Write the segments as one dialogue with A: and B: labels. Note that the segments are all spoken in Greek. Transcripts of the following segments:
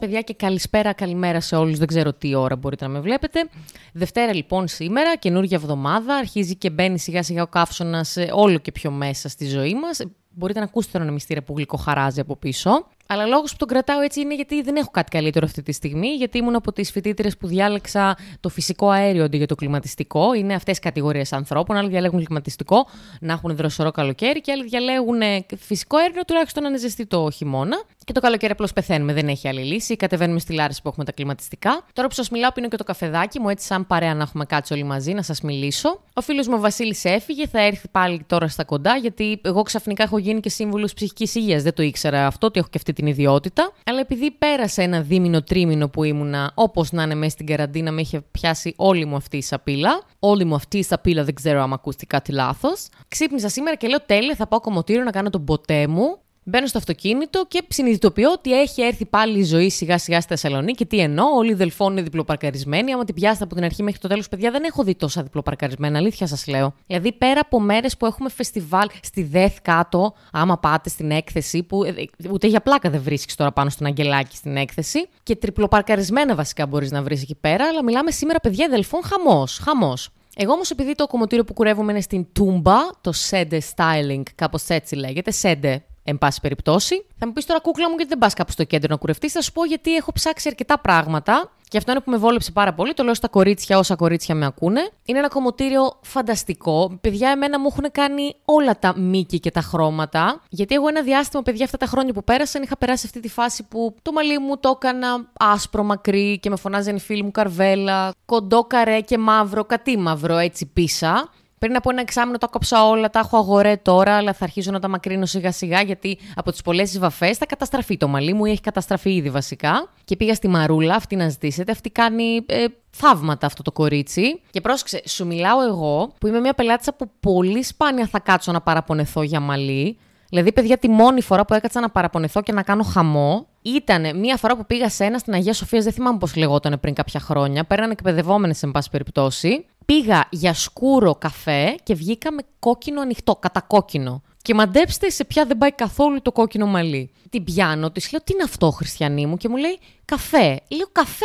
A: παιδιά, και καλησπέρα, καλημέρα σε όλους. Δεν ξέρω τι ώρα μπορείτε να με βλέπετε. Δευτέρα, λοιπόν, σήμερα, καινούργια εβδομάδα. Αρχίζει και μπαίνει σιγά σιγά ο καύσωνας όλο και πιο μέσα στη ζωή μας. Μπορείτε να ακούσετε τον μυστήριο που γλυκοχαράζει από πίσω. Αλλά λόγος που τον κρατάω έτσι είναι γιατί δεν έχω κάτι καλύτερο αυτή τη στιγμή. Γιατί ήμουν από τις φοιτήτρε που διάλεξα το φυσικό αέριο αντί για το κλιματιστικό. Είναι αυτές οι κατηγορίες ανθρώπων. Άλλοι διαλέγουν κλιματιστικό, να έχουν δροσερό καλοκαίρι, και άλλοι διαλέγουν φυσικό αέριο, τουλάχιστον να είναι ζεστή το χειμώνα. Και το καλοκαίρι απλώς πεθαίνουμε, δεν έχει άλλη λύση. Κατεβαίνουμε στη Λάρισα που έχουμε τα κλιματιστικά. Τώρα που σας μιλάω, πίνω και το καφεδάκι μου, έτσι σαν παρέα να έχουμε κάτσει όλοι μαζί να σας μιλήσω. Ο φίλος μου Βασίλης έφυγε, θα έρθει πάλι τώρα στα κοντά, γιατί εγώ ξαφνικά έχω γίνει και σύμβουλος ψυχικής υγείας. Δεν το ήξερα αυτό, ότι έχω και αυτή την ιδιότητα. Αλλά επειδή πέρασε ένα δίμηνο τρίμηνο που ήμουνα, όπως να είναι μέσα στην καραντίνα, με είχε πιάσει όλη μου αυτή η σαπίλα. Όλη μου αυτή η σαπίλα, δεν ξέρω αν ακούστηκε κάτι λάθος. Ξύπνησα σήμερα και λέω τέλεια, θα πάω κομμωτήριο να κάνω τον ποτέ μου. Μπαίνω στο αυτοκίνητο και συνειδητοποιώ ότι έχει έρθει πάλι η ζωή σιγά σιγά στη Θεσσαλονίκη. Τι εννοώ, όλοι οι δελφών είναι διπλοπαρκαρισμένοι. Άμα την πιάσετε από την αρχή μέχρι το τέλος, παιδιά, δεν έχω δει τόσα διπλοπαρκαρισμένα. Αλήθεια σας λέω. Δηλαδή, πέρα από μέρες που έχουμε φεστιβάλ στη ΔΕΘ κάτω, άμα πάτε στην έκθεση, που ε, ούτε για πλάκα δεν βρίσκεις τώρα πάνω στον Αγγελάκι στην έκθεση. Και τριπλοπαρκαρισμένα βασικά μπορείς να βρεις εκεί πέρα. Αλλά μιλάμε σήμερα, παιδιά, δελφών χαμός. Χαμός. Εγώ όμως, επειδή το κομμωτήριο που κουρεύουμε είναι στην Τούμπα, το Sede Styling, κάπως έτσι λέγεται, Sede εν πάση περιπτώσει. Θα μου πεις τώρα, κούκλα μου, γιατί δεν πας κάπου στο κέντρο να κουρευτείς. Θα σου πω γιατί έχω ψάξει αρκετά πράγματα. Και αυτό είναι που με βόλεψε πάρα πολύ. Το λέω στα κορίτσια, όσα κορίτσια με ακούνε. Είναι ένα κομμωτήριο φανταστικό. Παιδιά, εμένα μου έχουν κάνει όλα τα μήκη και τα χρώματα. Γιατί εγώ ένα διάστημα, παιδιά, αυτά τα χρόνια που πέρασαν, είχα περάσει αυτή τη φάση που το μαλλί μου το έκανα άσπρο μακρύ και με φωνάζαν οι φίλοι μου καρβέλα. Κοντό καρέ και μαύρο, κατή μαύρο έτσι πίσα. Πριν από ένα εξάμεινο τα κόψα όλα, τα έχω αγορέ τώρα, αλλά θα αρχίσω να τα μακρύνω σιγά σιγά γιατί από τις πολλές βαφές θα καταστραφεί το μαλλί μου ή έχει καταστραφεί ήδη βασικά. Και πήγα στη Μαρούλα, αυτή να ζητήσετε. Αυτή κάνει ε, θαύματα αυτό το κορίτσι. Και πρόσεξε, σου μιλάω εγώ που είμαι μια πελάτησα που πολύ σπάνια θα κάτσω να παραπονεθώ για μαλλί. Δηλαδή, παιδιά, τη μόνη φορά που έκατσα να παραπονεθώ και να κάνω χαμό ήταν μία φορά που πήγα σε ένα στην Αγία Σοφία, δεν θυμάμαι πώς λεγόταν πριν κάποια χρόνια. Πέραν εκπαιδευόμενες, εν πάση περιπτώσει. Πήγα για σκούρο καφέ και βγήκα με κόκκινο ανοιχτό, κατακόκκινο. Και μαντέψτε σε ποια δεν πάει καθόλου το κόκκινο μαλλί. Την πιάνω, της λέω: Τι είναι αυτό, Χριστιανή μου, και μου λέει: Καφέ. Λέω: Καφέ,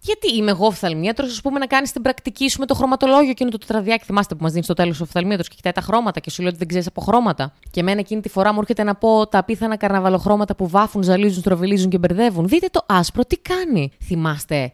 A: γιατί είμαι εγώ οφθαλμίατρος, ας πούμε, να κάνεις την πρακτική σου με το χρωματολόγιο εκείνο το τετραδιάκι. Θυμάστε που μας δίνεις στο τέλος ο οφθαλμίατρος και κοιτάει τα χρώματα και σου λέει ότι δεν ξέρεις από χρώματα. Και εμένα εκείνη τη φορά μου έρχεται να πω τα απίθανα καρναβαλοχρώματα που βάφουν, ζαλίζουν, στροβιλίζουν και μπερδεύουν. Δείτε το άσπρο, τι κάνει. Θυμάστε,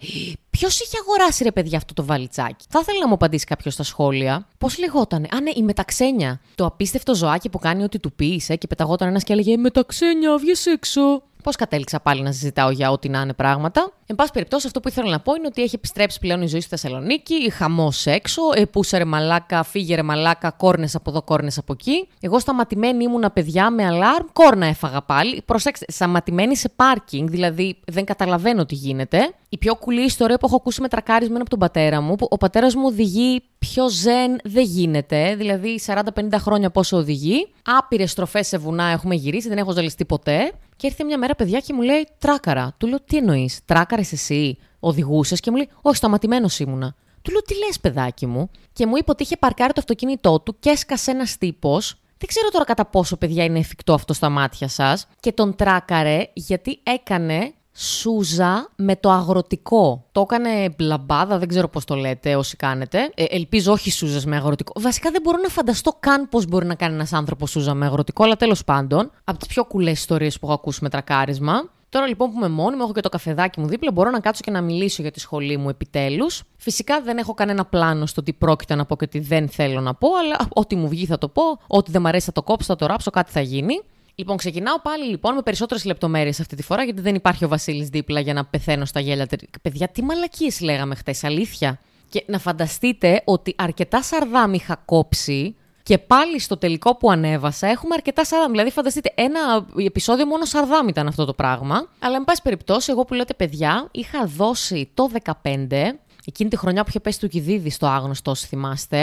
A: Ποιος είχε αγοράσει ρε παιδιά αυτό το βαλιτσάκι; Θα ήθελα να μου απαντήσει κάποιος στα σχόλια. Πώς λεγότανε; Α, ναι, η μεταξένια. Το απίστευτο ζωάκι που κάνει ό,τι του πει, ε, και πεταγόταν ένας και έλεγε Μεταξένια, βγεις έξω. Πώς κατέληξα πάλι να συζητάω για ό,τι να είναι πράγματα. Εν πάση περιπτώσει, αυτό που ήθελα να πω είναι ότι έχει επιστρέψει πλέον η ζωή στη Θεσσαλονίκη, χαμός έξω, ε, πούσαρε μαλάκα, φύγερε μαλάκα, κόρνες από εδώ, κόρνες από εκεί. Εγώ σταματημένη ήμουνα παιδιά με αλάρμ, κόρνα έφαγα πάλι. Προσέξτε, σταματημένη σε πάρκινγκ, δηλαδή δεν καταλαβαίνω τι γίνεται. Η πιο κουλή ιστορία που έχω ακούσει με τρακάρισμα από τον πατέρα μου, που ο πατέρας μου οδηγεί πιο ζεν δεν γίνεται. Δηλαδή 40-50 χρόνια πόσο οδηγεί. Άπειρες στροφές σε βουνά έχουμε γυρίσει, δεν έχω ζαλιστεί ποτέ. Και ήρθε μια μέρα, παιδιά, και μου λέει Τράκαρα. Του λέω Τι εννοείς, Τράκαρες εσύ, οδηγούσες και μου λέει Όχι, σταματημένος ήμουνα. Του λέω Τι λες, παιδάκι μου. Και μου είπε ότι είχε παρκάρει το αυτοκίνητό του και έσκασε ένας τύπος. Δεν ξέρω τώρα κατά πόσο, παιδιά, είναι εφικτό αυτό στα μάτια σας. Και τον τράκαρε γιατί έκανε σούζα με το αγροτικό. Το έκανε λαμπάδα, δεν ξέρω πώς το λέτε όσοι κάνετε. Ε, ελπίζω όχι σούζας με αγροτικό. Βασικά δεν μπορώ να φανταστώ καν πώς μπορεί να κάνει ένας άνθρωπος σούζα με αγροτικό, αλλά τέλος πάντων, από τις πιο κουλές ιστορίες που έχω ακούσει με τρακάρισμα. Τώρα λοιπόν που είμαι μόνη μου, έχω και το καφεδάκι μου δίπλα, μπορώ να κάτσω και να μιλήσω για τη σχολή μου επιτέλους. Φυσικά δεν έχω κανένα πλάνο στο τι πρόκειται να πω και τι δεν θέλω να πω, αλλά ό,τι μου βγει θα το πω, ό,τι δεν μου αρέσει θα το κόψω, θα το ράψω, κάτι θα γίνει. Λοιπόν, ξεκινάω πάλι λοιπόν με περισσότερες λεπτομέρειες αυτή τη φορά, γιατί δεν υπάρχει ο Βασίλης δίπλα για να πεθαίνω στα γέλια. Παιδιά, τι μαλακίες λέγαμε χτε, αλήθεια. Και να φανταστείτε ότι αρκετά σαρδάμ είχα κόψει και πάλι στο τελικό που ανέβασα έχουμε αρκετά σαρδάμ. Δηλαδή, φανταστείτε, ένα επεισόδιο μόνο σαρδάμ ήταν αυτό το πράγμα. Αλλά, εν πάση περιπτώσει, εγώ που λέτε παιδιά, είχα δώσει το 15, εκείνη τη χρονιά που είχε πέσει του Κιδίδη στο άγνωστο, όσοι θυμάστε.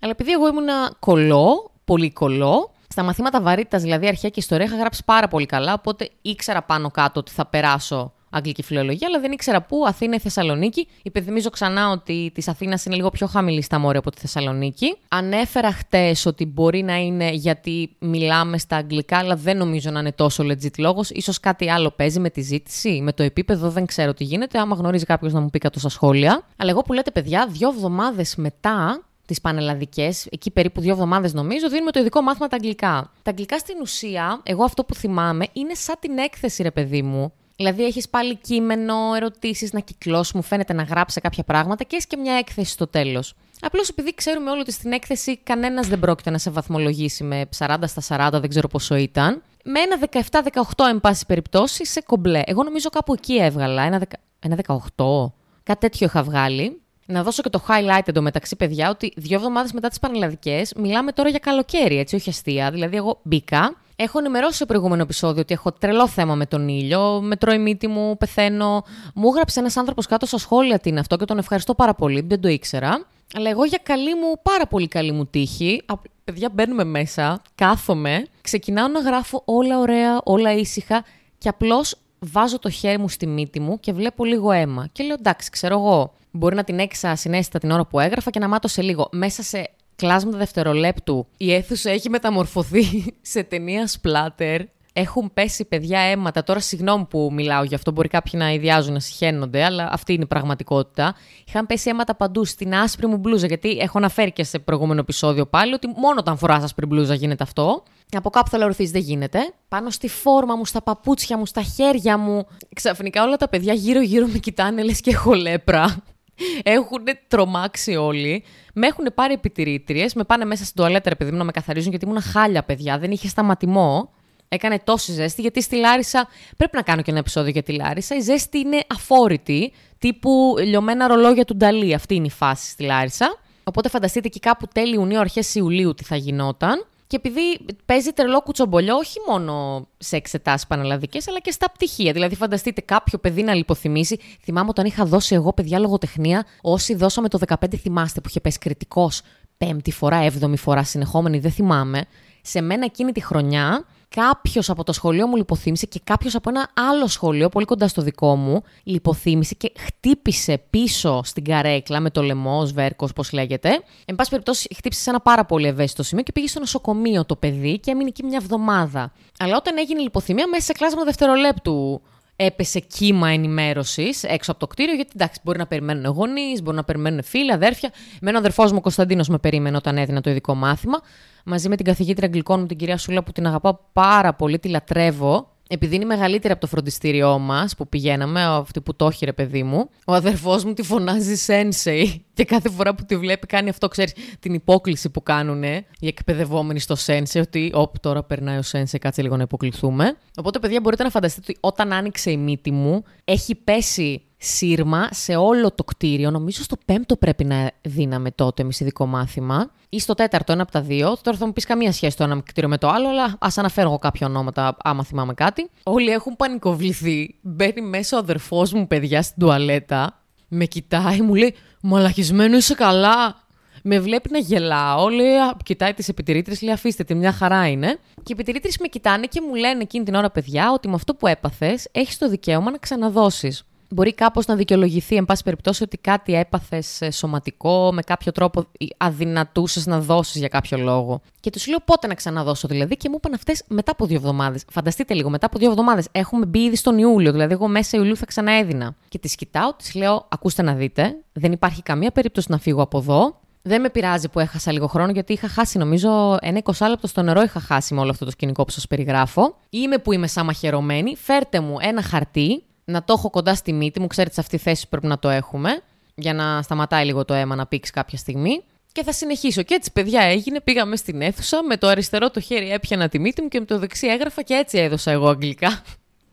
A: Αλλά επειδή εγώ ήμουνα κολό, πολύ κολό, στα μαθήματα βαρύτητας, δηλαδή αρχαία και ιστορία, είχα γράψει πάρα πολύ καλά, οπότε ήξερα πάνω κάτω ότι θα περάσω αγγλική φιλολογία, αλλά δεν ήξερα πού, Αθήνα ή Θεσσαλονίκη. Υπενθυμίζω ξανά ότι της Αθήνας είναι λίγο πιο χαμηλή στα μόρια από τη Θεσσαλονίκη. Ανέφερα χτες ότι μπορεί να είναι γιατί μιλάμε στα αγγλικά, αλλά δεν νομίζω να είναι τόσο legit λόγος. σω κάτι άλλο παίζει με τη ζήτηση, με το επίπεδο, δεν ξέρω τι γίνεται. Άμα γνωρίζει κάποιος να μου πει κάτω στα σχόλια. Αλλά εγώ που λέτε, παιδιά, δύο εβδομάδες μετά τις πανελλαδικές, εκεί περίπου δύο εβδομάδες νομίζω, δίνουμε το ειδικό μάθημα τα αγγλικά. Τα αγγλικά στην ουσία, εγώ αυτό που θυμάμαι, είναι σαν την έκθεση, ρε παιδί μου. Δηλαδή, έχεις πάλι κείμενο, ερωτήσεις να κυκλώσει, μου φαίνεται να γράψει κάποια πράγματα και έχεις και μια έκθεση στο τέλος. Απλώς επειδή ξέρουμε όλοι ότι στην έκθεση κανένας δεν πρόκειται να σε βαθμολογήσει με 40 στα 40, δεν ξέρω πόσο ήταν. Με ένα 17-18, εν πάση περιπτώσει, σε κομπλέ. Εγώ νομίζω κάπου εκεί έβγαλα. Ένα, ένα 18. Κάτι τέτοιο είχα βγάλει. Να δώσω και το highlight εντωμεταξύ, παιδιά, ότι δύο εβδομάδες μετά τις Πανελλαδικές μιλάμε τώρα για καλοκαίρι, έτσι, όχι αστεία. Δηλαδή, εγώ μπήκα, Έχω ενημερώσει στο προηγούμενο επεισόδιο ότι έχω τρελό θέμα με τον ήλιο. Με τρώει μύτη μου, πεθαίνω. Μου έγραψε ένας άνθρωπος κάτω στα σχόλια τι είναι αυτό και τον ευχαριστώ πάρα πολύ. Δεν το ήξερα. Αλλά εγώ για καλή μου, πάρα πολύ καλή μου τύχη. Παιδιά, μπαίνουμε μέσα, κάθομαι, ξεκινάω να γράφω όλα ωραία, όλα ήσυχα και απλώς βάζω το χέρι μου στη μύτη μου και βλέπω λίγο αίμα. Και λέω εντάξει, ξέρω εγώ. Μπορεί να την έξα συνέστητα την ώρα που έγραφα και να μάτωσε λίγο. Μέσα σε κλάσματα δευτερολέπτου η αίθουσα έχει μεταμορφωθεί σε ταινία σπλάτερ. Έχουν πέσει παιδιά αίματα. Τώρα, συγγνώμη που μιλάω γι' αυτό, μπορεί κάποιοι να ιδιάζουν, να συχαίνονται, αλλά αυτή είναι η πραγματικότητα. Είχαν πέσει αίματα παντού στην άσπρη μου μπλούζα, γιατί έχω αναφέρει και σε προηγούμενο επεισόδιο πάλι ότι μόνο όταν φοράς άσπρη μπλούζα γίνεται αυτό. Από κάπου θα λαρωθεί, δεν γίνεται. Πάνω στη φόρμα μου, στα παπούτσια μου, στα χέρια μου. Ξαφνικά όλα τα παιδιά γύρω-γύρω με κοιτάνε, λες και έχω λέπρα. Έχουν τρομάξει όλοι. Με έχουν πάρει επιτηρήτριες, με πάνε μέσα στην τουαλέτα, επειδή μου, να με καθαρίζουν, γιατί ήμουν χάλια, παιδιά. Δεν είχε σταματημό. Έκανε τόση ζέστη, γιατί στη Λάρισα. Πρέπει να κάνω και ένα επεισόδιο για τη Λάρισα. Η ζέστη είναι αφόρητη, τύπου λιωμένα ρολόγια του Νταλή. Αυτή είναι η φάση στη Λάρισα. Οπότε φανταστείτε και κάπου τέλη Ιουνίου, αρχές Ιουλίου τι θα γινόταν. Και επειδή παίζει τρελό κουτσομπολιό όχι μόνο σε εξετάσεις πανελλαδικές, αλλά και στα πτυχία. Δηλαδή, φανταστείτε κάποιο παιδί να λιποθυμήσει. Θυμάμαι όταν είχα δώσει εγώ παιδιά λογοτεχνία, όσοι δώσαμε το 15, θυμάστε που είχε πέσει κριτικός πέμπτη φορά, έβδομη φορά συνεχόμενη, δεν θυμάμαι. Σε μένα εκείνη τη χρονιά κάποιος από το σχολείο μου λιποθύμησε και κάποιος από ένα άλλο σχολείο, πολύ κοντά στο δικό μου, λιποθύμησε και χτύπησε πίσω στην καρέκλα με το λαιμό, σβέρκος, όπω λέγεται. Εν πάση περιπτώσει, χτύπησε σε ένα πάρα πολύ ευαίσθητο σημείο και πήγε στο νοσοκομείο το παιδί και έμεινε εκεί μια εβδομάδα. Αλλά όταν έγινε λιποθυμία, μέσα σε κλάσμα δευτερολέπτου έπεσε κύμα ενημέρωσης έξω από το κτίριο, γιατί εντάξει, μπορεί να περιμένουν γονείς, μπορεί να περιμένουν φίλοι, αδέρφια. Με έναν αδερφό μου, Κωνσταντίνος, με περίμενε όταν έδινα το ειδικό μάθημα. Μαζί με την καθηγήτρια Αγγλικών μου, την κυρία Σούλα, που την αγαπάω πάρα πολύ, τη λατρεύω επειδή είναι μεγαλύτερη από το φροντιστήριό μας που πηγαίναμε, αυτή που το έχει ρε παιδί μου, ο αδερφός μου τη φωνάζει Sensei. Και κάθε φορά που τη βλέπει κάνει αυτό, ξέρεις, την υπόκληση που κάνουν οι εκπαιδευόμενοι στο Sensei, ότι όπ, τώρα περνάει ο Sensei, κάτσε λίγο να υποκληθούμε. Οπότε, παιδιά, μπορείτε να φανταστείτε ότι όταν άνοιξε η μύτη μου, έχει πέσει σύρμα σε όλο το κτίριο. Νομίζω στο πέμπτο πρέπει να δίναμε τότε εμείς ειδικό μάθημα. Ή στο τέταρτο, ένα από τα δύο. Τώρα θα μου πεις καμία σχέση το ένα κτίριο με το άλλο, αλλά ας αναφέρω εγώ κάποια ονόματα, άμα θυμάμαι κάτι. Όλοι έχουν πανικοβληθεί. Μπαίνει μέσα ο αδερφός μου, παιδιά, στην τουαλέτα. Με κοιτάει, μου λέει Μαλαχισμένο είσαι καλά. Με βλέπει να γελάω, λέει, κοιτάει τις επιτηρήτρες, λέει αφήστε τη, μια χαρά είναι. Και οι επιτηρήτρες με κοιτάνε και μου λένε εκείνη την ώρα, παιδιά, ότι με αυτό που έπαθες έχεις το δικαίωμα να ξαναδώσεις μπορεί κάπως να δικαιολογηθεί, εν πάση περιπτώσει, ότι κάτι έπαθες ε, σωματικό, με κάποιο τρόπο αδυνατούσες να δώσεις για κάποιο λόγο. Και τους λέω πότε να ξαναδώσω δηλαδή και μου είπαν αυτές μετά από δύο εβδομάδες. Φανταστείτε λίγο, μετά από δύο εβδομάδες. Έχουμε μπει ήδη στον Ιούλιο, δηλαδή εγώ μέσα Ιουλίου θα ξαναέδινα. Και τις κοιτάω, τις λέω, ακούστε να δείτε, δεν υπάρχει καμία περίπτωση να φύγω από εδώ. Δεν με πειράζει που έχασα λίγο χρόνο, γιατί είχα χάσει, νομίζω, ένα 20 λεπτό στο νερό είχα χάσει με όλο αυτό το σκηνικό που σας περιγράφω. Είμαι που είμαι σαν μαχαιρωμένη. Φέρτε μου ένα χαρτί να το έχω κοντά στη μύτη μου. Ξέρετε, σε αυτή τη θέση πρέπει να το έχουμε, για να σταματάει λίγο το αίμα να πήξει κάποια στιγμή. Και θα συνεχίσω. Και έτσι, παιδιά, έγινε. Πήγαμε στην αίθουσα. Με το αριστερό το χέρι έπιανα τη μύτη μου και με το δεξί έγραφα και έτσι έδωσα εγώ αγγλικά.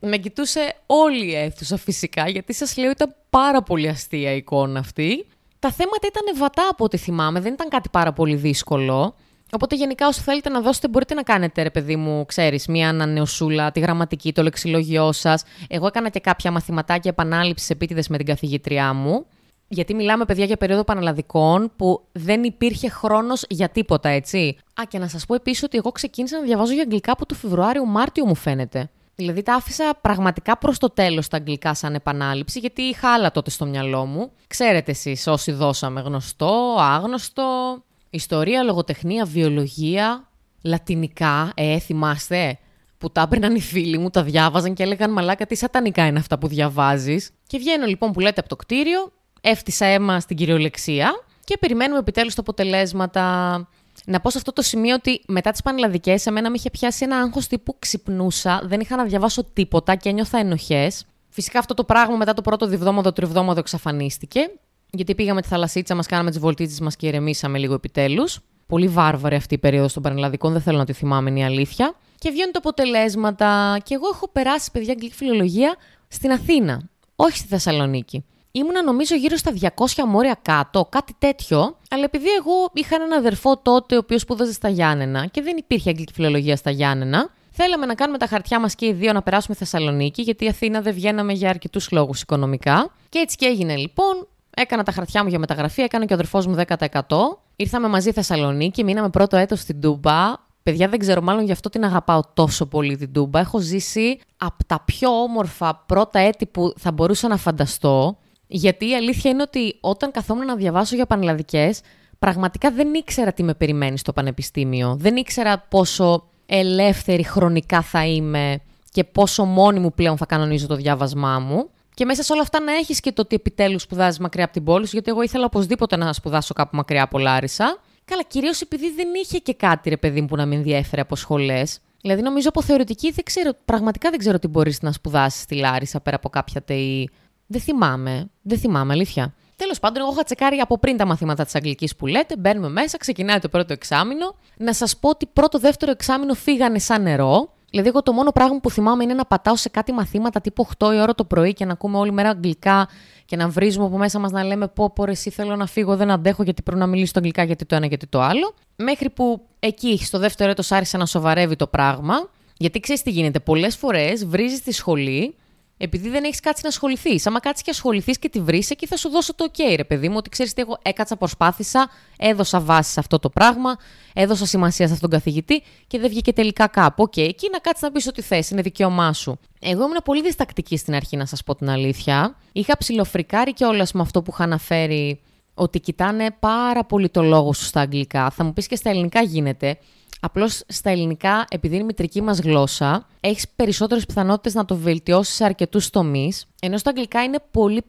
A: με κοιτούσε όλη η αίθουσα φυσικά, γιατί σας λέω ήταν πάρα πολύ αστεία η εικόνα αυτή. Τα θέματα ήταν βατά από ό,τι θυμάμαι, δεν ήταν κάτι πάρα πολύ δύσκολο. Οπότε γενικά όσο θέλετε να δώσετε μπορείτε να κάνετε ρε παιδί μου, ξέρεις, μία ανανεωσούλα, τη γραμματική, το λεξιλόγιό σας. Εγώ έκανα και κάποια μαθηματάκια επανάληψης επίτηδες με την καθηγήτριά μου. Γιατί μιλάμε, παιδιά, για περίοδο πανελλαδικών που δεν υπήρχε χρόνος για τίποτα, έτσι. Α, και να σας πω επίσης ότι εγώ ξεκίνησα να διαβάζω για αγγλικά από το Φεβρουάριο-Μάρτιο, μου φαίνεται. Δηλαδή τα άφησα πραγματικά προς το τέλος τα αγγλικά σαν επανάληψη, γιατί είχα άλλα τότε στο μυαλό μου. Ξέρετε εσείς όσοι δώσαμε γνωστό, άγνωστο, ιστορία, λογοτεχνία, βιολογία, λατινικά, ε, θυμάστε που τα έπαιρναν οι φίλοι μου, τα διάβαζαν και έλεγαν Μαλάκα, τι σατανικά είναι αυτά που διαβάζεις. Και βγαίνω λοιπόν που λέτε από το κτίριο, έφτιασα αίμα στην κυριολεξία και περιμένουμε επιτέλους τα αποτελέσματα. Να πω σε αυτό το σημείο ότι μετά τις πανελλαδικές, εμένα με είχε πιάσει ένα άγχος τύπου ξυπνούσα, δεν είχα να διαβάσω τίποτα και ένιωθα ενοχές. Φυσικά αυτό το πράγμα μετά το πρώτο διβδόμαδο, τριβδόμαδο εξαφανίστηκε. Γιατί πήγαμε τη θαλασσίτσα, μας κάναμε τις βολτίτσες μας και ηρεμήσαμε λίγο επιτέλους. Πολύ βάρβαρη αυτή η περίοδος των πανελλαδικών, δεν θέλω να τη θυμάμαι, είναι η αλήθεια. Και βγαίνουν τα αποτελέσματα. Και εγώ έχω περάσει, παιδιά, αγγλική φιλολογία στην Αθήνα, όχι στη Θεσσαλονίκη. Ήμουνα νομίζω γύρω στα 200 μόρια κάτω, κάτι τέτοιο. Αλλά επειδή εγώ είχα έναν αδερφό τότε, ο οποίος σπούδαζε στα Γιάννενα και δεν υπήρχε αγγλική φιλολογία στα Γιάννενα, θέλαμε να κάνουμε τα χαρτιά μας και οι δύο να περάσουμε Θεσσαλονίκη, γιατί η Αθήνα δεν βγαίναμε για αρκετούς λόγους οικονομικά. Και έτσι και έγινε λοιπόν. Έκανα τα χαρτιά μου για μεταγραφή, έκανε και ο αδερφός μου 10%. Ήρθαμε μαζί Θεσσαλονίκη, μείναμε πρώτο έτος στην Τούμπα. Παιδιά, δεν ξέρω, μάλλον γι' αυτό την αγαπάω τόσο πολύ την Τούμπα. Έχω ζήσει από τα πιο όμορφα πρώτα έτη που θα μπορούσα να φανταστώ. Γιατί η αλήθεια είναι ότι όταν καθόμουν να διαβάσω για πανελλαδικές, πραγματικά δεν ήξερα τι με περιμένει στο πανεπιστήμιο. Δεν ήξερα πόσο ελεύθερη χρονικά θα είμαι και πόσο μόνη μου πλέον θα κανονίζω το διάβασμά μου. Και μέσα σε όλα αυτά να έχεις και το ότι επιτέλους σπουδάζεις μακριά από την πόλη σου, γιατί εγώ ήθελα οπωσδήποτε να σπουδάσω κάπου μακριά από Λάρισα. Καλά, κυρίως επειδή δεν είχε και κάτι, ρε παιδί μου, που να με ενδιέφερε από σχολές. Δηλαδή, νομίζω από θεωρητική δεν ξέρω, πραγματικά δεν ξέρω τι μπορείς να σπουδάσεις στη Λάρισα πέρα από κάποια ΤΕΗ. Δεν θυμάμαι. Δεν θυμάμαι, αλήθεια. Τέλος πάντων, εγώ είχα τσεκάρει από πριν τα μαθήματα της Αγγλικής που λέτε. Μπαίνουμε μέσα, ξεκινάει το πρώτο εξάμεινο. Να σας πω ότι πρώτο-δεύτερο εξάμεινο φύγανε σαν νερό. Δηλαδή, εγώ το μόνο πράγμα που θυμάμαι είναι να πατάω σε κάτι μαθήματα τύπου 8 η ώρα το πρωί και να ακούμε όλη μέρα αγγλικά και να βρίζουμε από μέσα μας να λέμε πω, πω, εσύ θέλω να φύγω, δεν αντέχω γιατί πρέπει να μιλήσω το αγγλικά γιατί το ένα γιατί το άλλο. Μέχρι που εκεί, στο δεύτερο έτος, άρχισε να σοβαρεύει το πράγμα. Γιατί ξέρεις τι γίνεται, πολλές φορές βρίζεις στη σχολή επειδή δεν έχεις κάτσει να ασχοληθείς. Άμα κάτσεις και ασχοληθείς και τη βρεις, εκεί θα σου δώσω το OK, ρε παιδί μου, ότι ξέρεις τι, εγώ έκατσα, προσπάθησα, έδωσα βάση σε αυτό το πράγμα, έδωσα σημασία σε αυτόν τον καθηγητή και δεν βγήκε τελικά κάπου. Οκ, εκεί να κάτσεις να πεις ό,τι θες, είναι δικαίωμά σου. Εγώ ήμουν πολύ διστακτική στην αρχή, να σας πω την αλήθεια. Είχα ψιλοφρικάρει κιόλας με αυτό που είχα αναφέρει ότι κοιτάνε πάρα πολύ το λόγο σου στα αγγλικά. Θα μου πεις και στα ελληνικά γίνεται. Απλώς στα ελληνικά, επειδή είναι η μητρική μας γλώσσα, έχεις περισσότερες πιθανότητες να το βελτιώσεις σε αρκετούς τομείς. Ενώ στα αγγλικά είναι πολύ,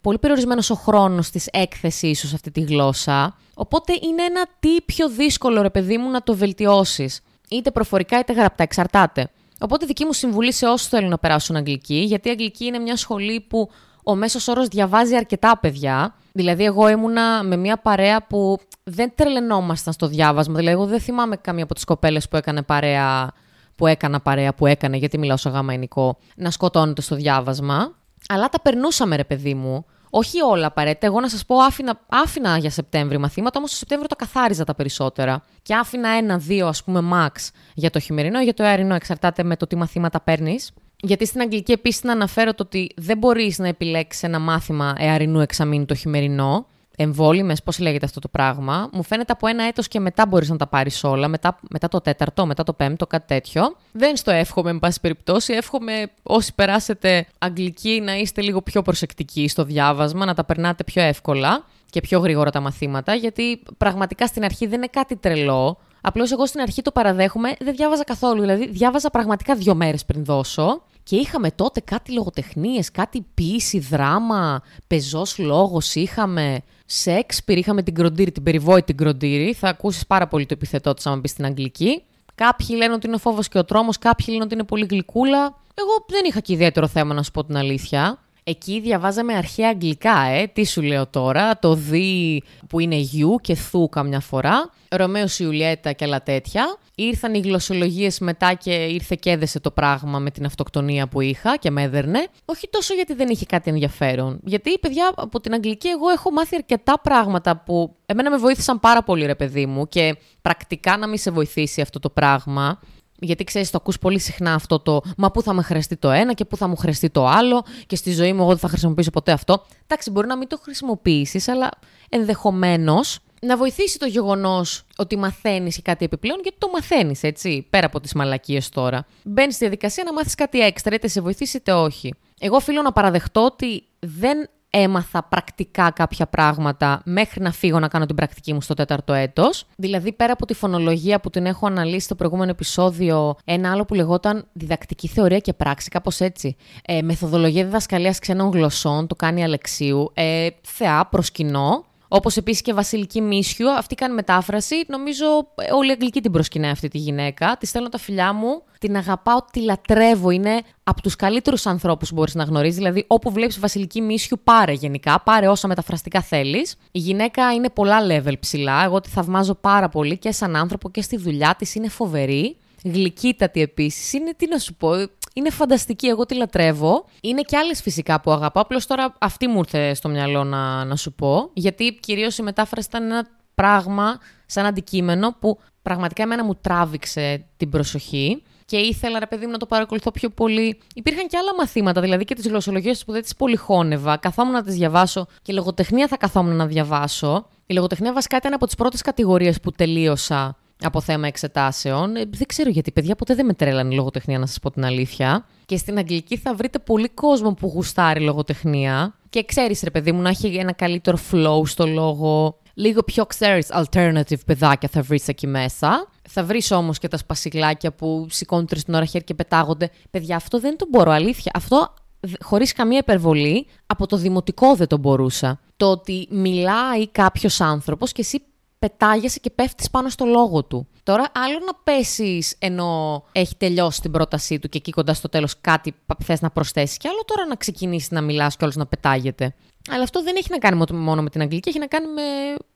A: πολύ περιορισμένος ο χρόνος της έκθεσης σου σε αυτή τη γλώσσα. Οπότε είναι ένα τι πιο δύσκολο, ρε παιδί μου, να το βελτιώσεις. Είτε προφορικά είτε γραπτά, εξαρτάται. Οπότε δική μου συμβουλή σε όσους θέλουν να περάσουν αγγλική, γιατί η αγγλική είναι μια σχολή που ο μέσος όρος διαβάζει αρκετά παιδιά. Δηλαδή, εγώ ήμουνα με μια παρέα που δεν τρελαινόμασταν στο διάβασμα. Δηλαδή, εγώ δεν θυμάμαι καμία από τις κοπέλες που έκανε παρέα, που έκανα παρέα, που έκανε, γιατί μιλάω σε γάμα ενικό, να σκοτώνεται στο διάβασμα. Αλλά τα περνούσαμε, ρε παιδί μου. Όχι όλα απαραίτητα. Εγώ να σας πω, άφηνα, άφηνα για Σεπτέμβρη μαθήματα, όμως το Σεπτέμβριο τα καθάριζα τα περισσότερα. Και άφηνα ένα-δύο, ας πούμε, max για το χειμερινό ή για το αερινό, εξαρτάται με το τι μαθήματα παίρνεις. Γιατί στην Αγγλική επίσης να αναφέρω το ότι δεν μπορείς να επιλέξεις ένα μάθημα εαρινού εξαμήνου το χειμερινό. Εμβόλυμες, πώς λέγεται αυτό το πράγμα. Μου φαίνεται από ένα έτος και μετά μπορείς να τα πάρεις όλα. Μετά, μετά το τέταρτο, μετά το πέμπτο, κάτι τέτοιο. Δεν στο εύχομαι, εν πάση περιπτώσει. Εύχομαι όσοι περάσετε Αγγλική να είστε λίγο πιο προσεκτικοί στο διάβασμα, να τα περνάτε πιο εύκολα και πιο γρήγορα τα μαθήματα. Γιατί πραγματικά στην αρχή δεν είναι κάτι τρελό. Απλώς εγώ στην αρχή το παραδέχομαι, δεν διάβαζα καθόλου. Δηλαδή, διάβαζα πραγματικά δύο μέρες πριν δώσω. Και είχαμε τότε κάτι λογοτεχνίες, κάτι ποιήση, δράμα, πεζός λόγος είχαμε, Σέξπιρ, είχαμε την κροντήρη, την περιβόητη κροντήρη. Θα ακούσεις πάρα πολύ το επιθετό της άμα μπεις στην Αγγλική. Κάποιοι λένε ότι είναι ο φόβος και ο τρόμος, κάποιοι λένε ότι είναι πολύ γλυκούλα. Εγώ δεν είχα και ιδιαίτερο θέμα να σου πω την αλήθεια. Εκεί διαβάζαμε αρχαία αγγλικά, ε. Τι σου λέω τώρα, το δι που είναι γιου και θου καμιά φορά. Ρωμαίος Ιουλιέτα και άλλα τέτοια. Ήρθαν οι γλωσσολογίες μετά και ήρθε και έδεσε το πράγμα με την αυτοκτονία που είχα και με έδερνε. Όχι τόσο γιατί δεν είχε κάτι ενδιαφέρον. Γιατί, παιδιά, από την Αγγλική εγώ έχω μάθει αρκετά πράγματα που εμένα με βοήθησαν πάρα πολύ, ρε παιδί μου, και πρακτικά να μην σε βοηθήσει αυτό το πράγμα. Γιατί ξέρεις, το ακούς πολύ συχνά αυτό το Μα πού θα με χρειαστεί το ένα και πού θα μου χρειαστεί το άλλο, και στη ζωή μου εγώ δεν θα χρησιμοποιήσω ποτέ αυτό. Εντάξει, μπορεί να μην το χρησιμοποιήσεις, αλλά ενδεχομένως να βοηθήσει το γεγονός ότι μαθαίνεις κάτι επιπλέον, γιατί το μαθαίνεις, έτσι, πέρα από τις μαλακίες τώρα. Μπαίνεις στη διαδικασία να μάθεις κάτι έξτρα, είτε σε βοηθήσει είτε όχι. Εγώ οφείλω να παραδεχτώ ότι δεν έμαθα πρακτικά κάποια πράγματα μέχρι να φύγω να κάνω την πρακτική μου στο τέταρτο έτος. Δηλαδή, πέρα από τη φωνολογία που την έχω αναλύσει στο προηγούμενο επεισόδιο, ένα άλλο που λεγόταν διδακτική θεωρία και πράξη, κάπως έτσι. Ε, μεθοδολογία διδασκαλίας ξένων γλωσσών, το κάνει Αλεξίου. Ε, θεά, προσκυνώ. Όπως επίσης και Βασιλική Μίσιου, αυτή κάνει μετάφραση. Νομίζω ε, όλη η Αγγλική την προσκυνάει αυτή τη γυναίκα. Τη στέλνω τα φιλιά μου. Την αγαπάω, τη λατρεύω. Είναι από τους καλύτερους ανθρώπους που μπορείς να γνωρίζεις. Δηλαδή, όπου βλέπεις Βασιλική Μίσιου, πάρε γενικά. Πάρε όσα μεταφραστικά θέλεις. Η γυναίκα είναι πολλά level ψηλά. Εγώ τη θαυμάζω πάρα πολύ και σαν άνθρωπο και στη δουλειά της. Είναι φοβερή. Γλυκύτατη επίσης. Είναι, τι να σου πω, είναι φανταστική, εγώ τη λατρεύω. Είναι και άλλες φυσικά που αγαπάω. Απλώς τώρα αυτή μου ήρθε στο μυαλό να, να σου πω. Γιατί κυρίως η μετάφραση ήταν ένα πράγμα, σαν αντικείμενο που πραγματικά εμένα μου τράβηξε την προσοχή και ήθελα, ρε παιδί μου, να το παρακολουθώ πιο πολύ. Υπήρχαν και άλλα μαθήματα, δηλαδή και τις γλωσσολογίες που δεν τις πολυχώνευα. Καθόμουν να τις διαβάσω και λογοτεχνία θα καθόμουν να διαβάσω. Η λογοτεχνία βασικά ήταν από τις πρώτες κατηγορίες που τελείωσα από θέμα εξετάσεων. Ε, δεν ξέρω γιατί, παιδιά, ποτέ δεν με τρέλανε η λογοτεχνία, να σας πω την αλήθεια. Και στην Αγγλική θα βρείτε πολύ κόσμο που γουστάρει λογοτεχνία. Και ξέρεις, ρε παιδί μου, να έχει ένα καλύτερο flow στο λόγο. Λίγο πιο ξέρεις, alternative παιδάκια θα βρεις εκεί μέσα. Θα βρεις όμως και τα σπασιλάκια που σηκώνουν τρεις την ώρα χέρι και πετάγονται. Παιδιά, αυτό δεν το μπορώ, αλήθεια. Αυτό χωρίς καμία υπερβολή, από το δημοτικό δεν το μπορούσα. Το ότι μιλάει κάποιος άνθρωπος και εσύ πετάγεσαι και πέφτεις πάνω στο λόγο του. Τώρα, άλλο να πέσεις ενώ έχει τελειώσει την πρότασή του και εκεί κοντά στο τέλος κάτι θες να προσθέσεις, και άλλο τώρα να ξεκινήσεις να μιλάς και όλος να πετάγεται. Αλλά αυτό δεν έχει να κάνει μόνο με την Αγγλική, έχει να κάνει με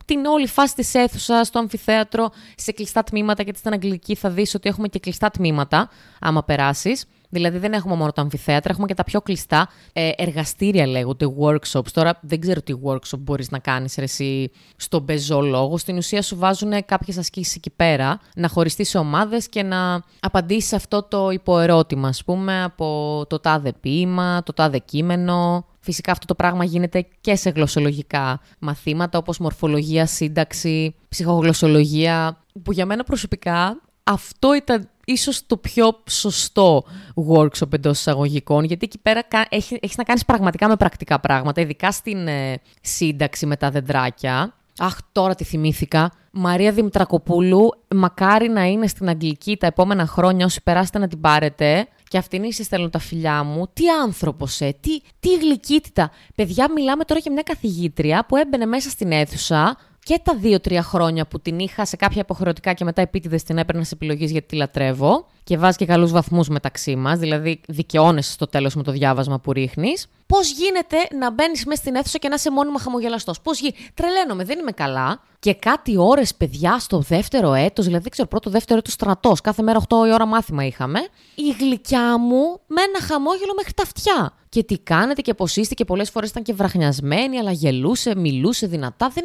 A: την όλη φάση της αίθουσα, στο αμφιθέατρο, σε κλειστά τμήματα. Γιατί στην Αγγλική θα δεις ότι έχουμε και κλειστά τμήματα, άμα περάσεις. Δηλαδή δεν έχουμε μόνο τα αμφιθέατρα, έχουμε και τα πιο κλειστά ε, εργαστήρια λέγονται, workshops. Τώρα δεν ξέρω τι workshop μπορείς να κάνεις εσύ στον πεζό λόγο. Στην ουσία σου βάζουν κάποιες ασκήσεις εκεί πέρα, να χωριστείς σε ομάδες και να απαντήσεις αυτό το υποερώτημα, ας πούμε, από το τάδε ποίημα, το τάδε κείμενο. Φυσικά αυτό το πράγμα γίνεται και σε γλωσσολογικά μαθήματα όπως μορφολογία, σύνταξη, ψυχογλωσσολογία, που για μένα προσωπικά αυτό ήταν ίσως το πιο σωστό workshop εντός εισαγωγικών, γιατί εκεί πέρα έχει, έχεις να κάνεις πραγματικά με πρακτικά πράγματα, ειδικά στην ε, σύνταξη με τα δεντράκια. Αχ, τώρα τη θυμήθηκα. Μαρία Δημητρακοπούλου, μακάρι να είναι στην Αγγλική τα επόμενα χρόνια, όσοι περάσετε να την πάρετε. Και αυτήν είσαι στέλνω τα φιλιά μου. Τι άνθρωπος, ε, τι, τι γλυκύτητα. Παιδιά, μιλάμε τώρα για μια καθηγήτρια που έμπαινε μέσα στην αίθουσα, και τα δύο-τρία χρόνια που την είχα σε κάποια υποχρεωτικά και μετά επίτηδες την έπαιρνα σε επιλογή γιατί τη λατρεύω και βάζει και καλούς βαθμούς μεταξύ μας, δηλαδή δικαιώνεσαι στο τέλος με το διάβασμα που ρίχνεις. Πώς γίνεται να μπαίνεις μέσα στην αίθουσα και να είσαι μόνιμα χαμογελαστός; Πώς γίνεται. Τρελαίνομαι, δεν είμαι καλά. Και κάτι ώρες, παιδιά, στο δεύτερο έτος, δηλαδή δεν ξέρω, πρώτο, δεύτερο έτος στρατός. Κάθε μέρα 8 η ώρα μάθημα είχαμε. Η γλυκιά μου με ένα χαμόγελο μέχρι τα αυτιά. Και τι κάνετε και πώς είστε, και πολλές φορές ήταν και βραχνιασμένη, αλλά γελούσε, μιλούσε δυνατά. Δεν,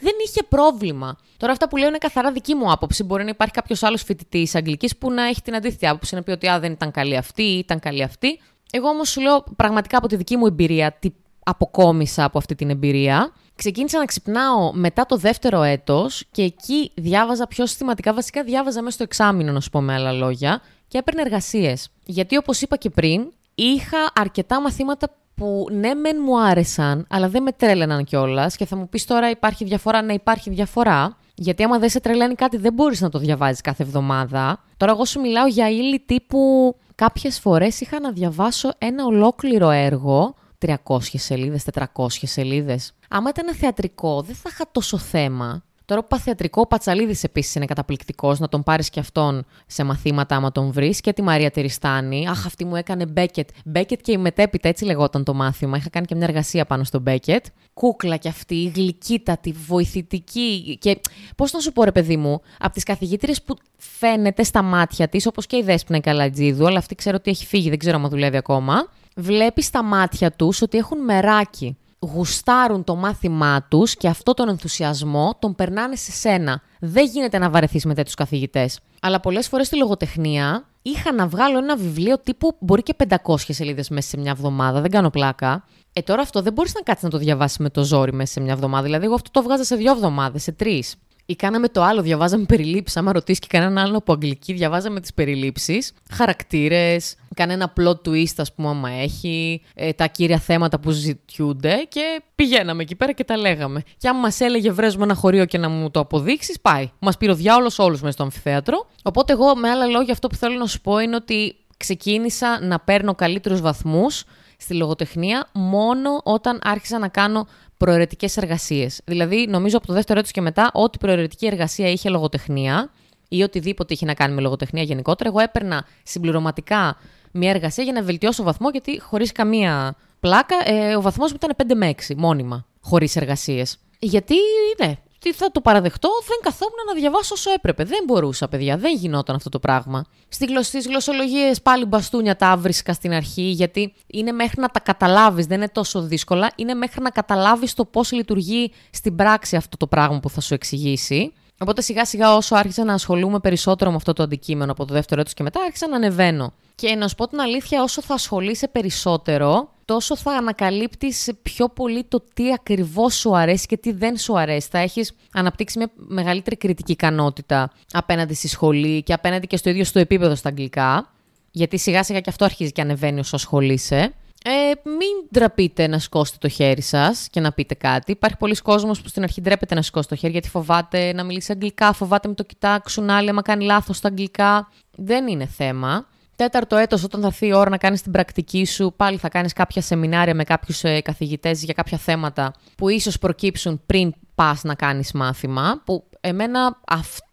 A: δεν είχε πρόβλημα. Τώρα, αυτά που λέω είναι καθαρά δική μου άποψη. Μπορεί να υπάρχει κάποιος άλλος φοιτητής Αγγλικής που να έχει την αντίθετη άποψη, να πει ότι α, δεν ήταν καλή αυτή ή ήταν καλή αυτή. Εγώ όμως σου λέω πραγματικά από τη δική μου εμπειρία τι αποκόμισα από αυτή την εμπειρία. Ξεκίνησα να ξυπνάω μετά το δεύτερο έτος και εκεί διάβαζα πιο συστηματικά. Βασικά διάβαζα μέσα στο εξάμεινο, να σου πω με άλλα λόγια, και έπαιρνε εργασίες. Γιατί όπως είπα και πριν, είχα αρκετά μαθήματα που ναι, μεν μου άρεσαν, αλλά δεν με τρέλαιναν κιόλας. Και θα μου πεις τώρα, υπάρχει διαφορά. Ναι, υπάρχει διαφορά. Γιατί άμα δεν σε τρελαίνει κάτι, δεν μπορείς να το διαβάζεις κάθε εβδομάδα. Τώρα, εγώ σου μιλάω για ύλη τύπου. Κάποιες φορές είχα να διαβάσω ένα ολόκληρο έργο 300 σελίδες, 400 σελίδες. Άμα ήταν θεατρικό, δεν θα είχα τόσο θέμα. Τώρα που θεατρικό, ο Πατσαλίδης επίσης είναι καταπληκτικός, να τον πάρεις και αυτόν σε μαθήματα άμα τον βρεις. Και τη Μαρία τη Ριστάνη. Αχ, αυτή μου έκανε Μπέκετ. Μπέκετ και οι μετέπειτα, έτσι λεγόταν το μάθημα. Είχα κάνει και μια εργασία πάνω στο Μπέκετ. Κούκλα κι αυτή, γλυκύτατη, βοηθητική. Και πώς να σου πω, ρε παιδί μου, από τις καθηγήτριες που φαίνεται στα μάτια της, όπως και η Δέσπινα Καλατζίδου, αλλά αυτή ξέρω ότι έχει φύγει, δεν ξέρω αν δουλεύει ακόμα. Βλέπεις στα μάτια τους ότι έχουν μεράκι γουστάρουν το μάθημά τους και αυτό τον ενθουσιασμό τον περνάνε σε σένα. Δεν γίνεται να βαρεθείς με τέτοιους καθηγητές. Αλλά πολλές φορές στη λογοτεχνία είχα να βγάλω ένα βιβλίο τύπου μπορεί και 500 σελίδες μέσα σε μια εβδομάδα, δεν κάνω πλάκα. Ε, τώρα αυτό δεν μπορείς να κάτσεις να το διαβάσεις με το ζόρι μέσα σε μια εβδομάδα. Δηλαδή, εγώ αυτό το βγάζα σε δύο εβδομάδες, σε τρεις. Ή κάναμε το άλλο, διαβάζαμε περιλήψεις. Άμα ρωτήσεις και κανέναν άλλο από αγγλική, διαβάζαμε τις περιλήψεις. Χαρακτήρες, κανένα plot twist, ας πούμε, άμα έχει, ε, τα κύρια θέματα που ζητιούνται και πηγαίναμε εκεί πέρα και τα λέγαμε. Και άμα μας έλεγε βρέσουμε ένα χωρίο και να μου το αποδείξεις, πάει. Μας πήρε ο διάολος όλους μέσα στο αμφιθέατρο. Οπότε, εγώ με άλλα λόγια, αυτό που θέλω να σου πω είναι ότι ξεκίνησα να παίρνω καλύτερους βαθμούς στη λογοτεχνία μόνο όταν άρχισα να κάνω προαιρετικές εργασίες. Δηλαδή, νομίζω από το δεύτερο έτος και μετά, ό,τι προαιρετική εργασία είχε λογοτεχνία ή οτιδήποτε είχε να κάνει με λογοτεχνία γενικότερα, εγώ έπαιρνα συμπληρωματικά μια εργασία για να βελτιώσω βαθμό, γιατί χωρίς καμία πλάκα, ε, ο βαθμός μου ήταν 5 με 6 μόνιμα, χωρίς εργασίες. Γιατί, ναι, τι θα το παραδεχτώ, δεν καθόμουν να διαβάσω όσο έπρεπε. Δεν μπορούσα, παιδιά. Δεν γινόταν αυτό το πράγμα. Στις γλωσσολογίες πάλι μπαστούνια τα βρίσκα στην αρχή, γιατί είναι μέχρι να τα καταλάβεις. Δεν είναι τόσο δύσκολα. Είναι μέχρι να καταλάβεις το πώς λειτουργεί στην πράξη αυτό το πράγμα που θα σου εξηγήσει. Οπότε σιγά σιγά όσο άρχισα να ασχολούμαι περισσότερο με αυτό το αντικείμενο από το δεύτερο έτος και μετά άρχισα να ανεβαίνω. Και να σου πω την αλήθεια, όσο θα ασχολείσαι περισσότερο, τόσο θα ανακαλύπτεις πιο πολύ το τι ακριβώς σου αρέσει και τι δεν σου αρέσει. Θα έχεις αναπτύξει μια μεγαλύτερη κριτική ικανότητα απέναντι στη σχολή και απέναντι και στο ίδιο στο επίπεδο στα αγγλικά. Γιατί σιγά σιγά και αυτό αρχίζει και ανεβαίνει όσο ασχολείσαι. Ε, μην ντραπείτε να σηκώσετε το χέρι σας και να πείτε κάτι. Υπάρχει πολλοί κόσμος που στην αρχή ντρέπεται να σηκώσει το χέρι γιατί φοβάται να μιλήσει αγγλικά, φοβάται με το κοιτάξουν άλλοι, άμα κάνει λάθος στα αγγλικά. Δεν είναι θέμα. Τέταρτο έτος, όταν θα έρθει η ώρα να κάνεις την πρακτική σου, πάλι θα κάνεις κάποια σεμινάρια με κάποιους ε, καθηγητές για κάποια θέματα που ίσως προκύψουν πριν πας να κάνεις μάθημα, που εμένα αυτό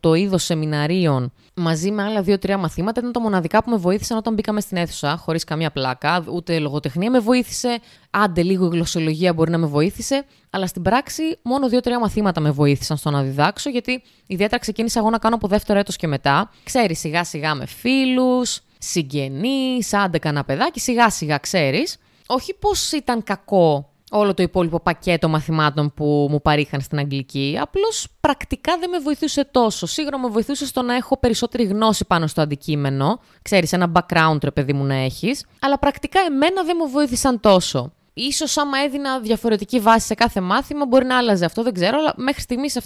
A: το είδος σεμιναρίων μαζί με άλλα δύο-τρία μαθήματα ήταν τα μοναδικά που με βοήθησαν όταν μπήκαμε στην αίθουσα, χωρίς καμία πλάκα, ούτε λογοτεχνία με βοήθησε. Άντε, λίγο η γλωσσολογία μπορεί να με βοήθησε. Αλλά στην πράξη, μόνο δύο-τρία μαθήματα με βοήθησαν στο να διδάξω, γιατί ιδιαίτερα ξεκίνησα εγώ να κάνω από δεύτερο έτος και μετά. Ξέρεις, σιγά-σιγά με φίλους, συγγενείς, άντε κανένα παιδάκι, σιγά-σιγά ξέρεις. Όχι πως ήταν κακό όλο το υπόλοιπο πακέτο μαθημάτων που μου παρήχαν στην Αγγλική. Απλώς πρακτικά δεν με βοηθούσε τόσο. Σίγουρα με βοηθούσε στο να έχω περισσότερη γνώση πάνω στο αντικείμενο. Ξέρεις, ένα background, ρε παιδί μου, να έχεις. Αλλά πρακτικά εμένα δεν μου βοήθησαν τόσο. Ίσως άμα έδινα διαφορετική βάση σε κάθε μάθημα μπορεί να άλλαζε αυτό, δεν ξέρω, αλλά μέχρι στιγμής σε,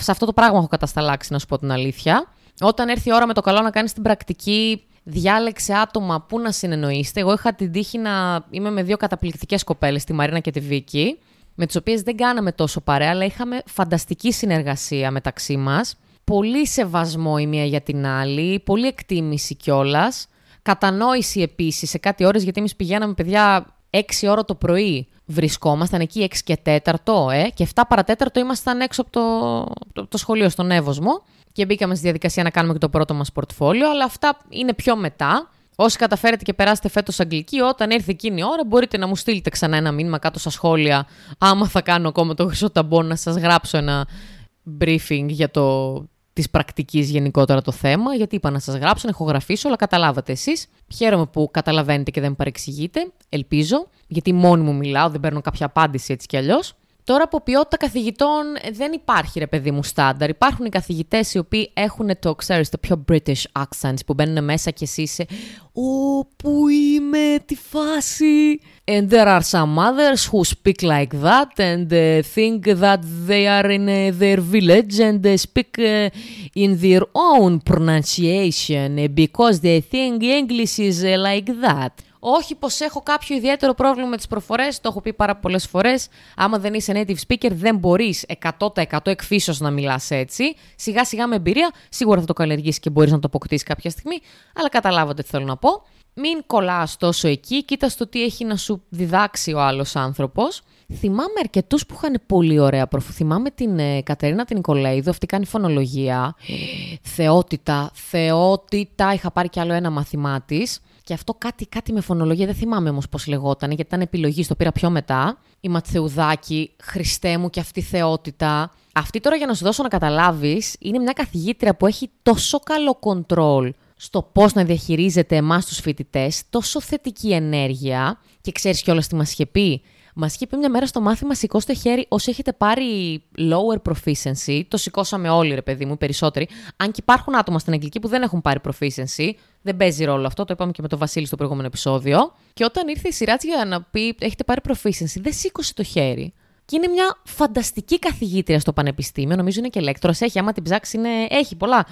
A: σε αυτό το πράγμα έχω κατασταλάξει, να σου πω την αλήθεια. Όταν έρθει η ώρα με το καλό να κάνεις την πρακτική, διάλεξε άτομα που να συνεννοείστε. Εγώ είχα την τύχη να είμαι με δύο καταπληκτικές κοπέλες, τη Μαρίνα και τη Βίκη, με τις οποίες δεν κάναμε τόσο παρέα, αλλά είχαμε φανταστική συνεργασία μεταξύ μας. Πολύ σεβασμό η μία για την άλλη, πολύ εκτίμηση κιόλας. Κατανόηση επίσης σε κάτι ώρες, γιατί εμείς πηγαίναμε παιδιά 6 ώρα το πρωί βρισκόμασταν εκεί 6 και 4, ε, και 7 παρατέταρτο ήμασταν έξω από το, το, το σχολείο στον Εύωσμο και μπήκαμε στη διαδικασία να κάνουμε και το πρώτο μας πορτφόλιο, αλλά αυτά είναι πιο μετά. Όσοι καταφέρετε και περάσετε φέτος αγγλική, όταν έρθει εκείνη η ώρα μπορείτε να μου στείλετε ξανά ένα μήνυμα κάτω στα σχόλια, άμα θα κάνω ακόμα το χρυσό ταμπό να σας γράψω ένα briefing για το της πρακτικής γενικότερα το θέμα, γιατί είπα να σας γράψω, να έχω γραφήσω, αλλά καταλάβατε εσείς. Χαίρομαι που καταλαβαίνετε και δεν παρεξηγείτε, ελπίζω, γιατί μόνη μου μιλάω, δεν παίρνω κάποια απάντηση έτσι κι αλλιώς. Τώρα από ποιότητα καθηγητών δεν υπάρχει ρε παιδί μου στάνταρ. Υπάρχουν οι καθηγητέ οι οποίοι έχουν το, ξέρεις, το πιο British accents που μπαίνουν μέσα και εσύ είσαι «Ω, πού είμαι, τι φάση». And there are some others who speak like that and uh, think that they are in uh, their village and uh, speak uh, in their own pronunciation because they think English is uh, like that. Όχι πως έχω κάποιο ιδιαίτερο πρόβλημα με τις προφορές, το έχω πει πάρα πολλές φορές. Άμα δεν είσαι native speaker, δεν μπορείς 100% εκφύσεως να μιλάς έτσι. Σιγά σιγά με εμπειρία, σίγουρα θα το καλλιεργήσεις και μπορείς να το αποκτήσεις κάποια στιγμή, αλλά καταλάβατε τι θέλω να πω. Μην κολλάς τόσο εκεί, κοίτα το τι έχει να σου διδάξει ο άλλος άνθρωπος. Θυμάμαι αρκετούς που είχαν πολύ ωραία προφ. Θυμάμαι την ε, Κατερίνα την Νικολαίδου, αυτή κάνει φωνολογία. θεότητα, θεότητα. Είχα πάρει κι άλλο ένα μαθημά της. Και αυτό κάτι, κάτι με φωνολογία, δεν θυμάμαι όμως πώς λεγόταν, γιατί ήταν επιλογή, το πήρα πιο μετά. Η Ματθεουδάκη, Χριστέ μου και αυτή η θεότητα. Αυτή τώρα για να σου δώσω να καταλάβεις, είναι μια καθηγήτρια που έχει τόσο καλό κοντρόλ στο πώς να διαχειρίζεται εμάς τους φοιτητές, τόσο θετική ενέργεια. Και ξέρεις κιόλας τι μας είχε πει; Μας είχε πει μια μέρα στο μάθημα: Σηκώστε χέρι όσοι έχετε πάρει lower proficiency. Το σηκώσαμε όλοι, ρε παιδί μου, περισσότεροι. Αν και υπάρχουν άτομα στην Αγγλική που δεν έχουν πάρει proficiency, δεν παίζει ρόλο αυτό. Το είπαμε και με τον Βασίλη στο προηγούμενο επεισόδιο. Και όταν ήρθε η σειρά για να πει: Έχετε πάρει proficiency, δεν σήκωσε το χέρι. Και είναι μια φανταστική καθηγήτρια στο πανεπιστήμιο. Νομίζω είναι και λέκτορας. Έχει, άμα την ψάξει, είναι... έχει πολλά.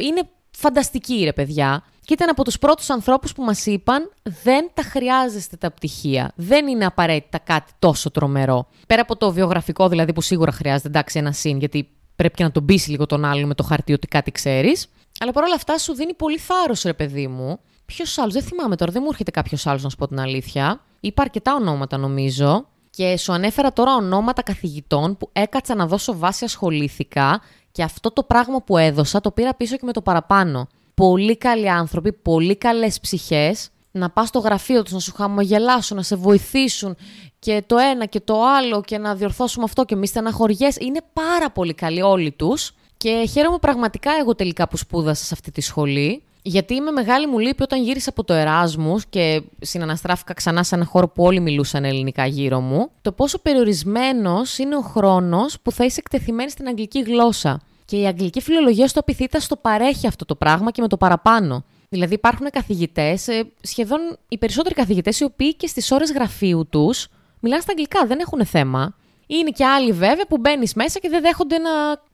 A: Είναι φανταστική, ρε παιδιά. Και ήταν από τους πρώτους ανθρώπους που μας είπαν: Δεν τα χρειάζεστε τα πτυχία. Δεν είναι απαραίτητα κάτι τόσο τρομερό. Πέρα από το βιογραφικό, δηλαδή, που σίγουρα χρειάζεται, εντάξει, ένα συν, γιατί πρέπει και να τον πείσει λίγο τον άλλον με το χαρτί ότι κάτι ξέρεις. Αλλά παρόλα αυτά σου δίνει πολύ θάρρος, ρε παιδί μου. Ποιος άλλος, δεν θυμάμαι τώρα, δεν μου έρχεται κάποιος άλλος να σου πω την αλήθεια. Είπα αρκετά ονόματα νομίζω. Και σου ανέφερα τώρα ονόματα καθηγητών που έκατσα να δώσω βάση ασχολήθηκα και αυτό το πράγμα που έδωσα το πήρα πίσω και με το παραπάνω. Πολύ καλοί άνθρωποι, πολύ καλές ψυχές, να πας στο γραφείο τους, να σου χαμογελάσουν, να σε βοηθήσουν και το ένα και το άλλο και να διορθώσουμε αυτό και μη στεναχωριές. Είναι πάρα πολύ καλοί όλοι τους και χαίρομαι πραγματικά εγώ τελικά που σπούδασα σε αυτή τη σχολή. Γιατί είμαι μεγάλη μου λύπη όταν γύρισα από το Εράσμους και συναναστράφηκα ξανά σε ένα χώρο που όλοι μιλούσαν ελληνικά γύρω μου, το πόσο περιορισμένος είναι ο χρόνος που θα είσαι εκτεθειμένη στην αγγλική γλώσσα. Και η αγγλική φιλολογία στο Απιθύτα στο παρέχει αυτό το πράγμα και με το παραπάνω. Δηλαδή, υπάρχουν καθηγητές, ε, σχεδόν οι περισσότεροι καθηγητές, οι οποίοι και στις ώρες γραφείου τους μιλάνε στα αγγλικά, δεν έχουν θέμα. Είναι και άλλοι βέβαια που μπαίνεις μέσα και δεν δέχονται να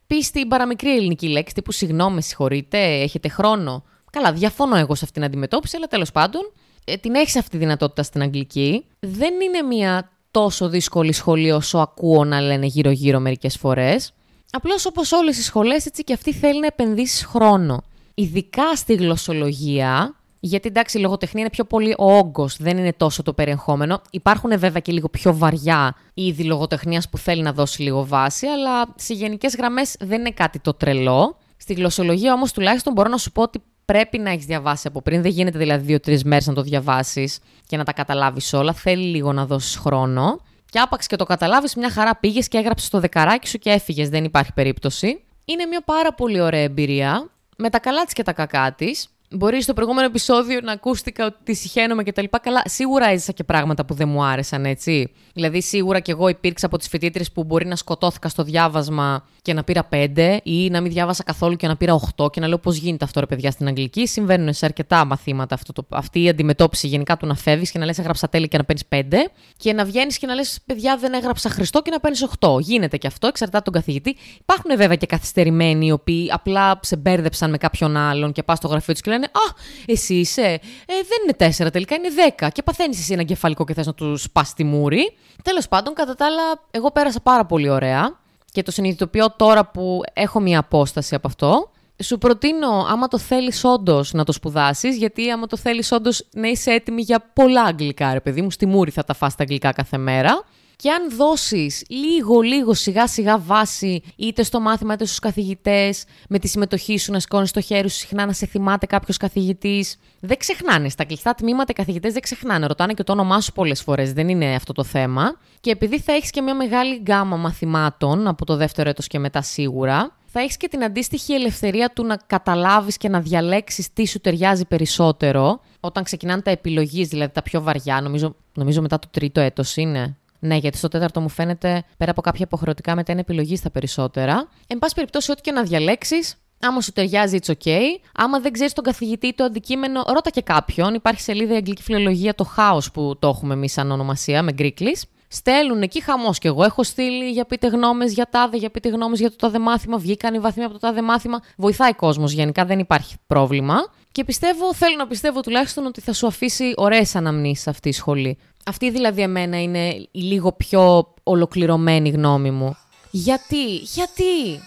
A: πεις την παραμικρή ελληνική λέξη, τύπου συγγνώμη, συγχωρείτε, έχετε χρόνο. Καλά, διαφωνώ εγώ σε αυτήν την αντιμετώπιση, αλλά τέλος πάντων ε, την έχεις αυτή τη δυνατότητα στην Αγγλική. Δεν είναι μια τόσο δύσκολη σχολή όσο ακούω να λένε γύρω-γύρω μερικές φορές. Απλώς όπως όλες οι σχολές, έτσι και αυτή θέλει να επενδύσει χρόνο. Ειδικά στη γλωσσολογία, γιατί εντάξει, η λογοτεχνία είναι πιο πολύ ο όγκος, δεν είναι τόσο το περιεχόμενο. Υπάρχουν βέβαια και λίγο πιο βαριά είδη λογοτεχνίας που θέλει να δώσει λίγο βάση, αλλά σε γενικές γραμμές δεν είναι κάτι το τρελό. Στη γλωσσολογία όμως τουλάχιστον μπορώ να σου πω ότι πρέπει να έχεις διαβάσει από πριν. Δεν γίνεται δηλαδή δύο-τρεις μέρες να το διαβάσεις και να τα καταλάβεις όλα. Θέλει λίγο να δώσεις χρόνο. Και άπαξ και το καταλάβεις, μια χαρά πήγες και έγραψες το δεκαράκι σου και έφυγες. Δεν υπάρχει περίπτωση. Είναι μια πάρα πολύ ωραία εμπειρία. Με τα καλά της και τα κακά της. Μπορεί στο προηγούμενο επεισόδιο να ακούστηκα ότι τη συχαίνομαι και τα λοιπά. Καλά, σίγουρα έζησα και πράγματα που δεν μου άρεσαν, έτσι. Δηλαδή, σίγουρα και εγώ υπήρξα από τις φοιτήτρε που μπορεί να σκοτώθηκα στο διάβασμα και να πήρα 5 ή να μην διάβασα καθόλου και να πήρα 8 και να λέω πώς γίνεται αυτό, ρε παιδιά, στην Αγγλική; Συμβαίνουν σε αρκετά μαθήματα αυτό το, αυτή η αντιμετώπιση γενικά του να φεύγεις και να λες έγραψα τέλη και να παίρνεις 5 και να βγαίνεις και να λες παιδιά δεν έγραψα Χριστό και να παίρνεις 8. Γίνεται και αυτό, εξαρτάται τον καθηγητή. Υπάρχουν βέβαια και καθυστερημένοι οι οποίοι απλά σε μπέρδεψαν με κάποιον άλλον και πας στο γραφείο τους και λένε Α, εσύ είσαι. Ε, δεν είναι τέσσερα τελικά, είναι δέκα. Και παθαίνεις εσύ ένα κεφαλικό και θες να τους πα τη μούρη. Τέλος πάντων, κατά τα άλλα, εγώ πέρασα πάρα πολύ ωραία και το συνειδητοποιώ τώρα που έχω μία απόσταση από αυτό. Σου προτείνω, άμα το θέλεις όντως να το σπουδάσεις, γιατί άμα το θέλεις όντως να είσαι έτοιμη για πολλά αγγλικά, ρε παιδί μου, στη μούρη θα τα φας τα αγγλικά κάθε μέρα. Και αν δώσεις λίγο, λίγο, σιγά σιγά βάση, είτε στο μάθημα είτε στους καθηγητές, με τη συμμετοχή σου να σηκώνεις το χέρι σου συχνά να σε θυμάται κάποιος καθηγητής, δεν ξεχνάνε. Στα κλειστά τμήματα οι καθηγητές δεν ξεχνάνε. Ρωτάνε και το όνομά σου πολλές φορές, δεν είναι αυτό το θέμα. Και επειδή θα έχεις και μια μεγάλη γκάμα μαθημάτων από το δεύτερο έτος και μετά σίγουρα, θα έχεις και την αντίστοιχη ελευθερία του να καταλάβεις και να διαλέξεις τι σου ταιριάζει περισσότερο όταν ξεκινάνε τα επιλογής, δηλαδή τα πιο βαριά, νομίζω, νομίζω μετά το τρίτο έτος είναι. Ναι, γιατί στο τέταρτο μου φαίνεται πέρα από κάποια υποχρεωτικά μετά είναι επιλογή στα περισσότερα. Εν πάση περιπτώσει, ό,τι και να διαλέξεις, Άμα σου ταιριάζει, it's ok. Άμα δεν ξέρεις τον καθηγητή το αντικείμενο, ρώτα και κάποιον. Υπάρχει σελίδα η Αγγλική Φιλολογία το Χάος που το έχουμε εμείς σαν ονομασία με γκρίκλι. Στέλνουν εκεί χαμός κι εγώ. Έχω στείλει για πείτε γνώμες για τάδε, για πείτε γνώμες για το τάδε μάθημα. Βγήκαν οι βαθμοί από το τάδε μάθημα. Βοηθάει κόσμος γενικά, δεν υπάρχει πρόβλημα. Και πιστεύω, θέλω να πιστεύω τουλάχιστον ότι θα σου αφήσει ωραίες αναμνήσεις αυτή η σχολή. Αυτή δηλαδή εμένα είναι η λίγο πιο ολοκληρωμένη γνώμη μου. Γιατί, γιατί...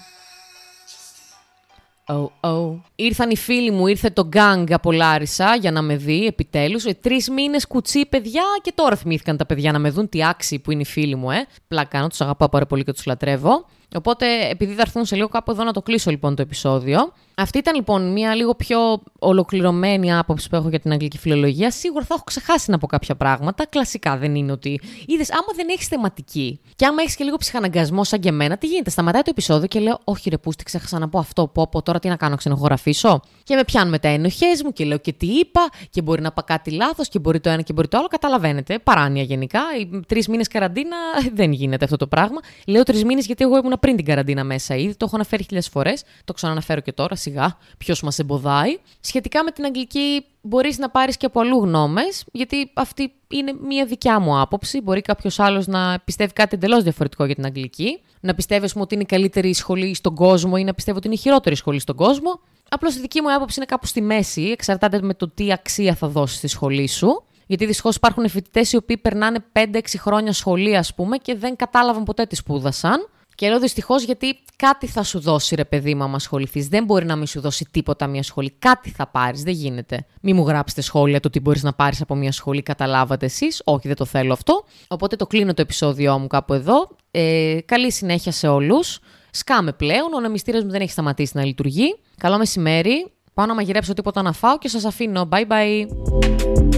A: Oh, oh. Ήρθαν οι φίλοι μου, ήρθε το γκάγκ από Λάρισα για να με δει επιτέλους. Ε, Τρεις μήνες κουτσή παιδιά και τώρα θυμήθηκαν τα παιδιά να με δουν τι άξιοι που είναι οι φίλοι μου, ε. Πλάκα κάνω, τους αγαπάω πάρα πολύ και τους λατρεύω. Οπότε, επειδή θα έρθουν σε λίγο κάπου εδώ να το κλείσω λοιπόν το επεισόδιο. Αυτή ήταν λοιπόν μια λίγο πιο ολοκληρωμένη άποψη που έχω για την αγγλική φιλολογία. Σίγουρα θα έχω ξεχάσει να πω κάποια πράγματα. Κλασικά δεν είναι ότι. Είδες, άμα δεν έχεις θεματική και άμα έχεις και λίγο ψυχαναγκασμό σαν και εμένα, τι γίνεται. Σταματάει το επεισόδιο και λέω: Όχι, ρε, πούστη, ξέχασα να πω αυτό. Πω, πω τώρα τι να κάνω, ξαναηχογραφήσω. Και με πιάνουν τα ενοχές μου και λέω και τι είπα και μπορεί να πω κάτι λάθος και μπορεί το ένα και μπορεί το άλλο. Καταλαβαίνετε. Παράνοια γενικά. Τρεις μήνες καραντίνα δεν γίνεται αυτό το πράγμα. Λέω τρεις μήνες γιατί εγώ ήμουν πριν την καραντίνα μέσα ήδη. Το έχω αναφέρει χιλιάδε φορές. Το ξαναναφέρω και τώρα σιγά, ποιος μας εμποδάει. Σχετικά με την αγγλική, μπορείς να πάρεις και από αλλού γνώμες, γιατί αυτή είναι μια δικιά μου άποψη. Μπορεί κάποιος άλλος να πιστεύει κάτι εντελώς διαφορετικό για την αγγλική. Να πιστεύει ότι είναι η καλύτερη σχολή στον κόσμο ή να πιστεύει ότι είναι η χειρότερη σχολή στον κόσμο. Απλώς η δική μου άποψη είναι κάπου στη μέση. Εξαρτάται με το τι αξία θα δώσεις στη σχολή σου. Γιατί δυστυχώς υπάρχουν φοιτητές οι οποίοι περνάνε 5-6 χρόνια σχολεία, ας πούμε, και δεν κατάλαβαν ποτέ τι σπούδασαν. Και λέω δυστυχώς γιατί κάτι θα σου δώσει ρε παιδί μου, άμα ασχοληθείς. Δεν μπορεί να μην σου δώσει τίποτα μια σχολή. Κάτι θα πάρεις. Δεν γίνεται. Μην μου γράψετε σχόλια το τι μπορείς να πάρεις από μια σχολή. Καταλάβατε εσείς. Όχι, δεν το θέλω αυτό. Οπότε το κλείνω το επεισόδιό μου κάπου εδώ. Ε, καλή συνέχεια σε όλους. Σκάμε πλέον. Ο νεμιστήρα μου δεν έχει σταματήσει να λειτουργεί. Καλό μεσημέρι. Πάω να μαγειρέψω τίποτα να φάω και σας αφήνω. Bye bye.